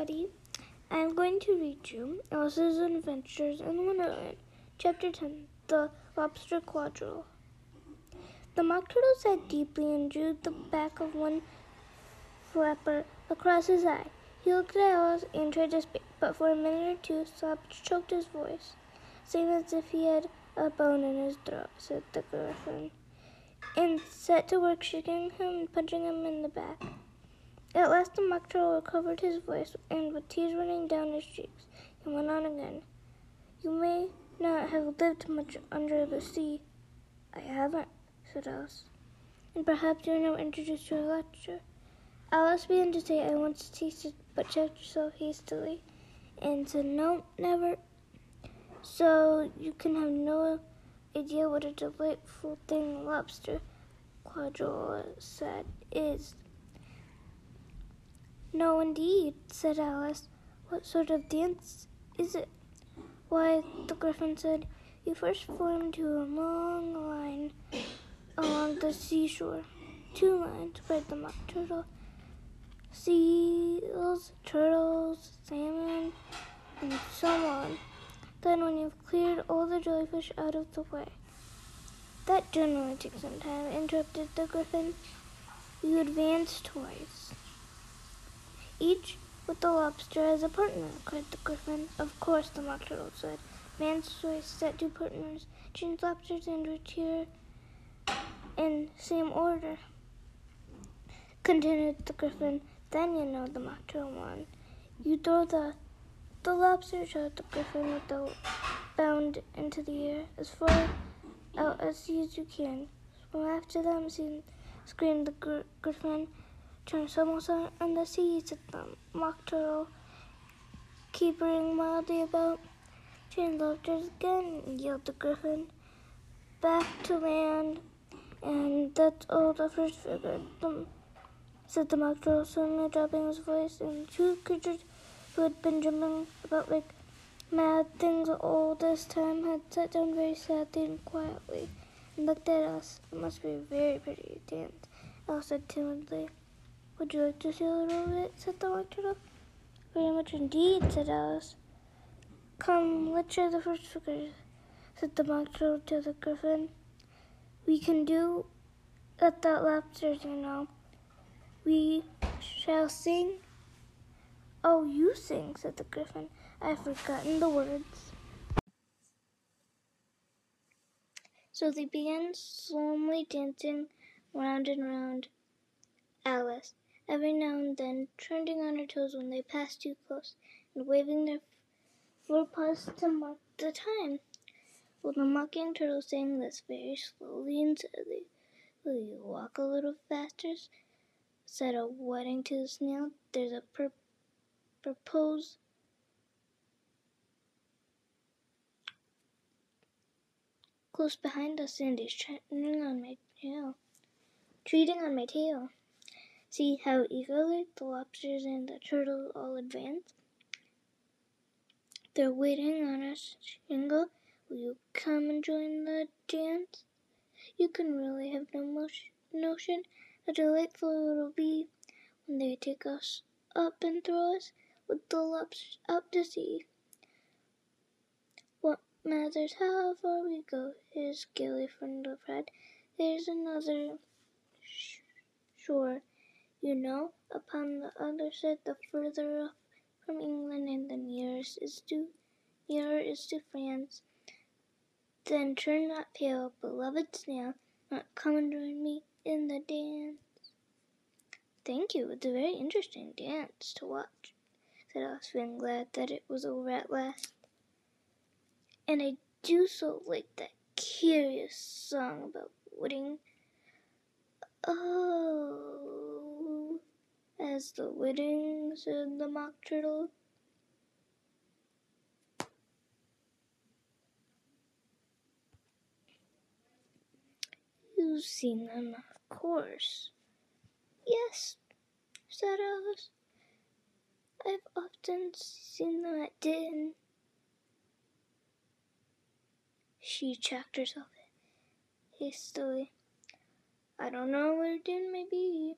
everybody. I'm going to read you Alice's Adventures in Wonderland, Chapter 10 The Lobster Quadrille. The Mock Turtle sighed deeply and drew the back of one flapper across his eye. He looked at Alice and tried to speak, but for a minute or two sobs choked his voice, same as if he had a bone in his throat, said the Griffin, and set to work shaking him and punching him in the back. At last the mock turtle recovered his voice, and with tears running down his cheeks, he went on again. You may not have lived much under the sea. I haven't, said Alice. And perhaps you are not introduced to a lecture. Alice began to say, I once tasted, but checked herself hastily, and said, No, never. So you can have no idea what a delightful thing lobster quadrille said is. No, indeed, said Alice. What sort of dance is it? Why, the Griffin said, you first form into a long line along the seashore. Two lines, replied the Mock Turtle. Seals, turtles, salmon, and so on. Then, when you've cleared all the jellyfish out of the way, that generally takes some time, interrupted the Griffin. You advance twice each with the lobster as a partner, cried the griffin. Of course, the mock turtle said. Man's choice set two partners, change lobsters and retire in same order. Continued the griffin. Then you know the mock turtle won. You throw the the lobster, shot the griffin with the bound into the air as far out as you can. Swim after them, screamed the gr- griffin turn samosa on the sea, said the mock turtle, keep capering mildly about. Chain lobsters again, yelled the griffin. Back to land, and that's all the first figured, the, said the mock turtle, suddenly dropping his voice, and two creatures who had been jumping about like mad things all this time had sat down very sadly and quietly and looked at us. It must be very pretty dance, Alice said timidly. Would you like to see a little bit? said the Mock Turtle. Very much indeed, said Alice. Come, let's try the first figure, said the Mock Turtle to the Griffin. We can do without lobsters, you know. We shall sing. Oh, you sing, said the Griffin. I've forgotten the words. So they began slowly dancing round and round Alice every now and then trending on her toes when they passed too close, and waving their forepaws to mark the time. Well, the mocking turtle sang this very slowly and sadly. Will you walk a little faster? said a whiting to the snail. There's a pur- propose. Close behind us, and he's treading on my tail. Treating on my tail. See how eagerly the lobsters and the turtles all advance? They're waiting on us, Shingle. Will you come and join the dance? You can really have no motion, notion how delightful it'll be when they take us up and throw us with the lobsters out to sea. What matters how far we go? His scaly friend replied. There's another shore you know, upon the other side, the further off from England, and the nearest is to nearer is to France. Then turn not pale, beloved snail, not come and join me in the dance. Thank you. It's a very interesting dance to watch, said Alice, feeling glad that it was over at last. And I do so like that curious song about wedding. Oh as the wedding, said the Mock Turtle. You've seen them, of course. Yes, said Alice. I've often seen them at din. She checked herself hastily. I don't know where din may be.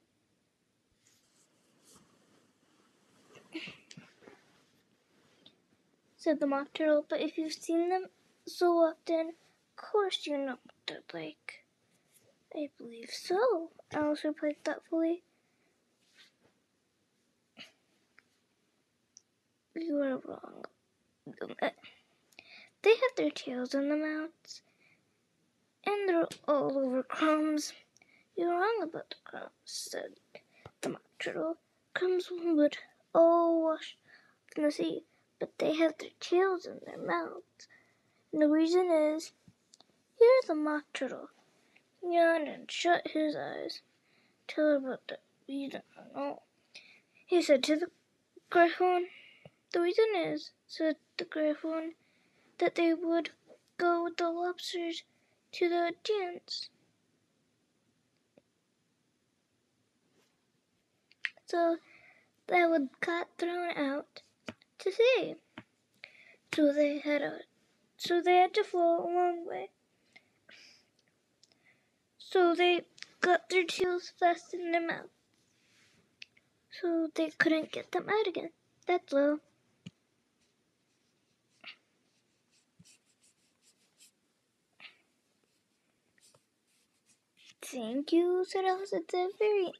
Said the Mock Turtle, but if you've seen them so often, of course you know what they're like. I believe so, Alice replied thoughtfully. You are wrong. They have their tails in the mouths, and they're all over crumbs. You're wrong about the crumbs, said the Mock Turtle. Crumbs would all wash from the sea, but they have their tails in their mouths. And the reason is, here the Mock Turtle yawned and shut his eyes. Tell her about the reason. No, he said to the Griffin. The reason is, said the Griffin, that they would go with the lobsters to the dance. So they would got thrown out to see. So they had a so they had to float a long way. So they got their tails fast in their mouth. So they couldn't get them out again. That's low. Thank you, said Alice. It's very,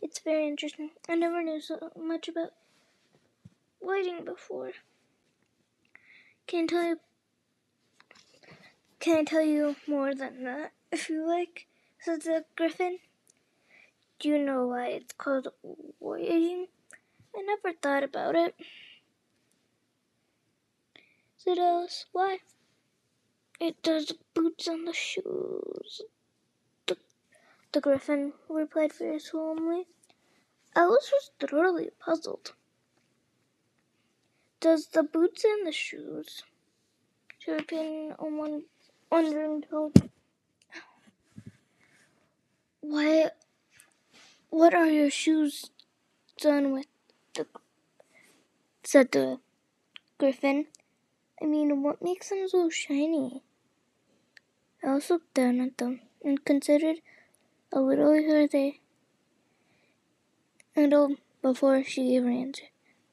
it's very interesting. I never knew so much about whiting before. Can I tell you? Can I tell you more than that, if you like? Said the Griffin. Do you know why it's called whiting? I never thought about it. Said Alice. Why? It does the boots on the shoes the Griffin replied very solemnly. Alice was thoroughly puzzled. Does the boots and the shoes? She repeated in one wondering tone. Why? What are your shoes done with? The, said the Griffin. I mean, what makes them so shiny? Alice looked down at them and considered a little her they little before she gave her answer.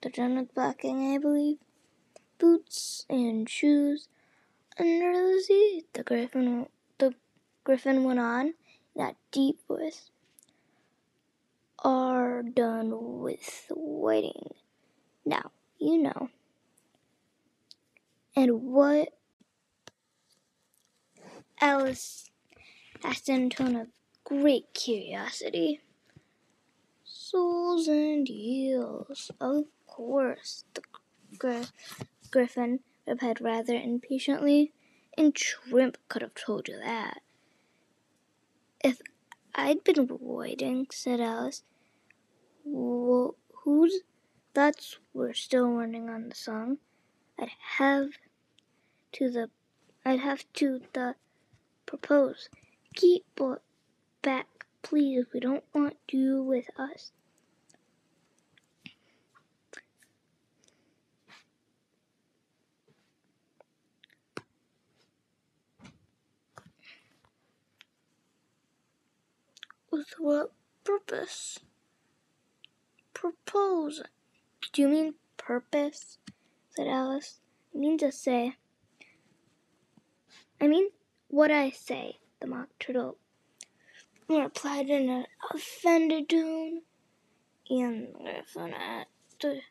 The done blocking, I believe. Boots and shoes under the sea. The griffin the griffin went on that deep voice. Are done with whiting. Now, you know. And what Alice asked in a tone of great curiosity. Souls and heels, of course, the gr- griffin replied rather impatiently. And Shrimp could have told you that. If I'd been waiting, said Alice. Well, whose thoughts were still running on the song. I'd have to the I'd have to the propose. Keep back, please. We don't want you with us. With what purpose? Propose. Do you mean purpose? said Alice. I mean to say. I mean what I say, the Mock Turtle replied in an offended tone. And Griffin, added,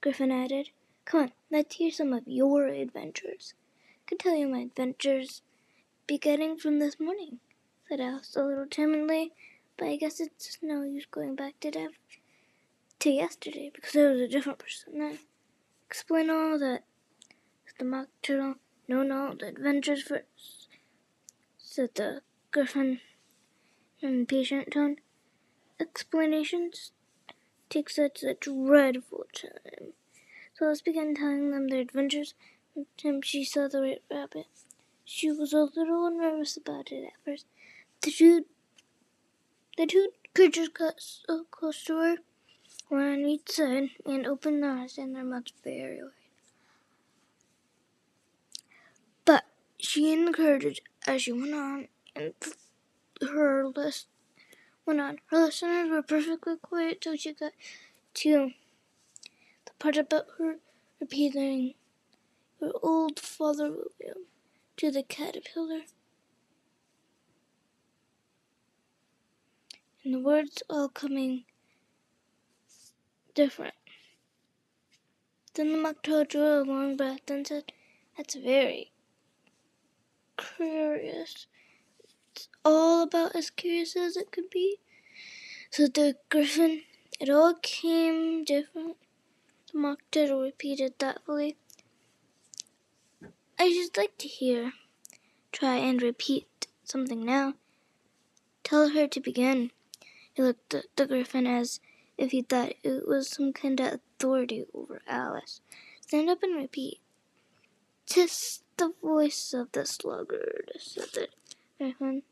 Griffin added, Come on, let's hear some of your adventures. I could tell you my adventures beginning from this morning, said Alice a little timidly, but I guess it's no use going back to Dev to yesterday because I was a different person then. Explain all that, said the mock turtle. No, no, the adventures first, said the Griffin in patient tone. Explanations take such a dreadful time. So let's begin telling them their adventures. The time she saw the white rabbit, she was a little nervous about it at first. The two, the two creatures got so close to her, one on each side, and opened their eyes and their mouths very wide. But she encouraged as she went on, and her list went on. Her listeners were perfectly quiet till she got to the part about her repeating her old father William to the caterpillar. And the words all coming different. Then the mock turtle drew a long breath and said, That's very curious. It's all about as curious as it could be. So the griffin, it all came different. The mock turtle repeated thoughtfully. I should like to hear. Try and repeat something now. Tell her to begin. He looked at the griffin as if he thought it was some kind of authority over Alice. Stand up and repeat. Tis the voice of the sluggard, said the griffin.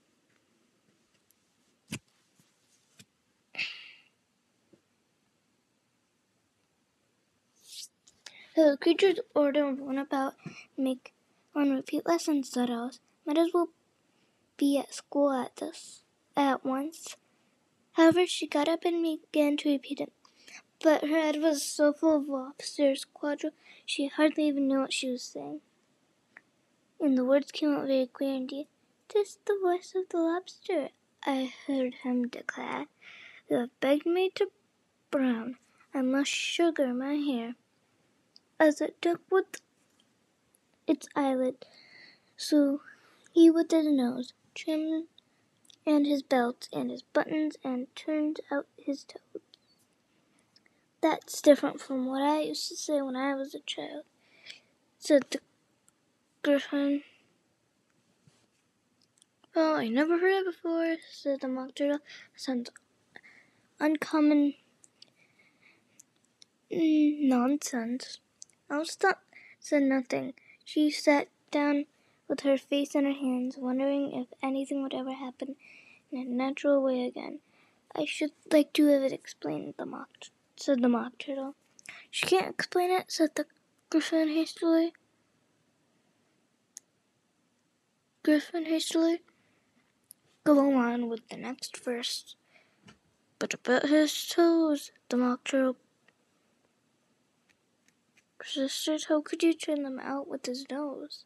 The creature's order went about make one repeat lessons, said Alice. Might as well be at school at this at once. However, she got up and began to repeat it. But her head was so full of lobsters quadrille she hardly even knew what she was saying. And the words came out very clear indeed. "'Tis the voice of the lobster," I heard him declare. "You have begged me to brown. I must sugar my hair." As it took with its eyelid, so he with his nose trimmed and his belt and his buttons and turned out his toes. That's different from what I used to say when I was a child, said the griffin. Oh, I never heard it before, said the mock turtle. Sounds uncommon nonsense. I'll stop, said nothing. She sat down with her face in her hands, wondering if anything would ever happen in a natural way again. I should like to have it explained, the mock, said the mock turtle. She can't explain it, said the griffin hastily. Griffin hastily. Go on with the next verse. But about his toes, the mock turtle persisted. How could you turn them out with his nose?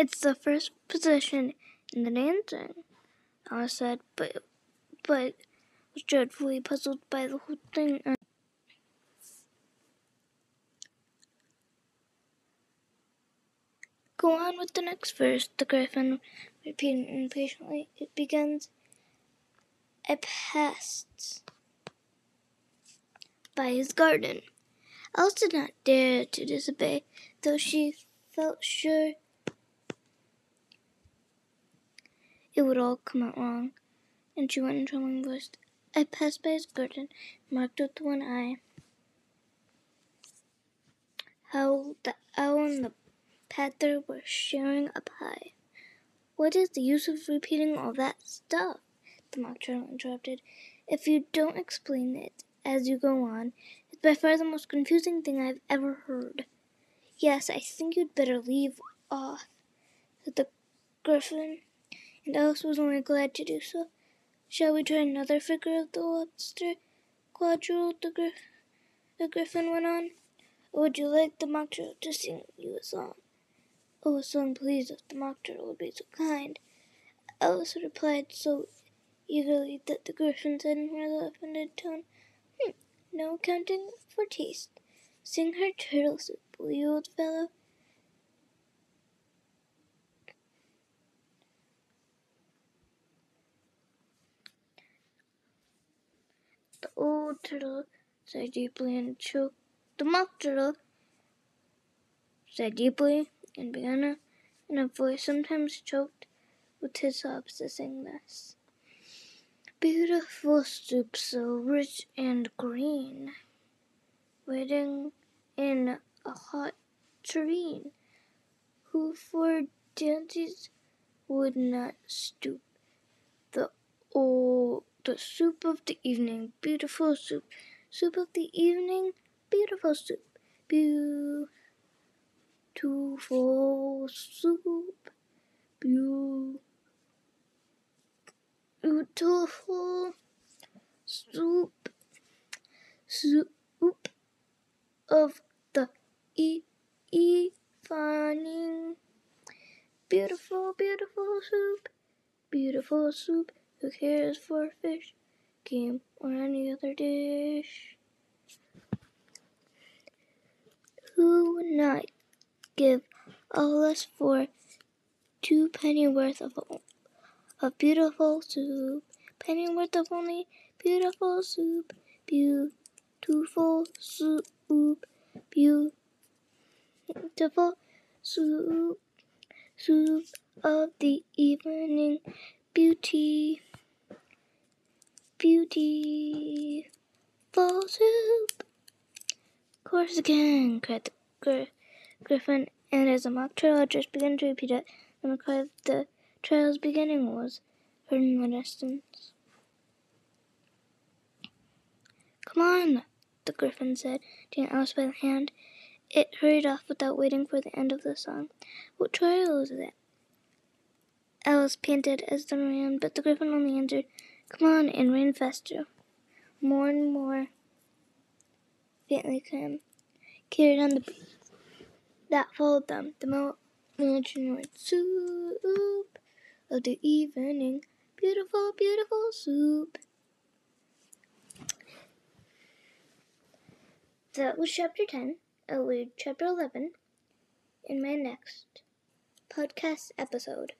It's the first position in the dancing, Alice said, but but was dreadfully puzzled by the whole thing. Go on with the next verse, the Griffin repeated impatiently. It begins, I passed by his garden. Alice did not dare to disobey, though she felt sure it would all come out wrong. And she went in trembling voice. I passed by his garden, marked with one eye. How the owl and the panther were sharing a pie. What is the use of repeating all that stuff? The mock turtle interrupted. If you don't explain it as you go on, it's by far the most confusing thing I've ever heard. Yes, I think you'd better leave off, said the griffin and Alice was only glad to do so. Shall we try another figure of the lobster quadrille? The, gri- the griffin went on. Or would you like the mock turtle to sing you a song? Oh, a song, please, if the mock turtle would be so kind. Alice replied so eagerly that the griffin said in rather offended tone, hmm, no accounting for taste. Sing her turtle soup, will you, old fellow? The old turtle sighed deeply and choked. The mock turtle sighed deeply and began in a voice sometimes choked with his sobs to sing this. Beautiful soup, so rich and green, waiting in a hot tureen, who for dainties would not stoop. The old the soup of the evening, beautiful soup. Soup of the evening, beautiful soup. Beautiful soup. Beautiful soup, soup of the e- evening. Beautiful, beautiful soup, beautiful soup. Who cares for fish, game, or any other dish? Who would not give all this for two penny worth of of beautiful soup? Penny worth of only beautiful soup, beautiful soup, beautiful soup, soup of the evening, beauty, beauty, full soup. Course again, cried the gr- griffin, and as the mock turtle just began to repeat it, the cry of the trail's beginning was heard in the distance. Come on, the griffin said, taking Alice by the hand. It hurried off without waiting for the end of the song. What trail is it? Alice panted as the ran, but the griffin only answered, Come on, and ran faster. More and more faintly came, carried on the beat that followed them. The military soup of the evening, beautiful, beautiful soup. That was chapter 10. I'll read chapter 11 in my next podcast episode.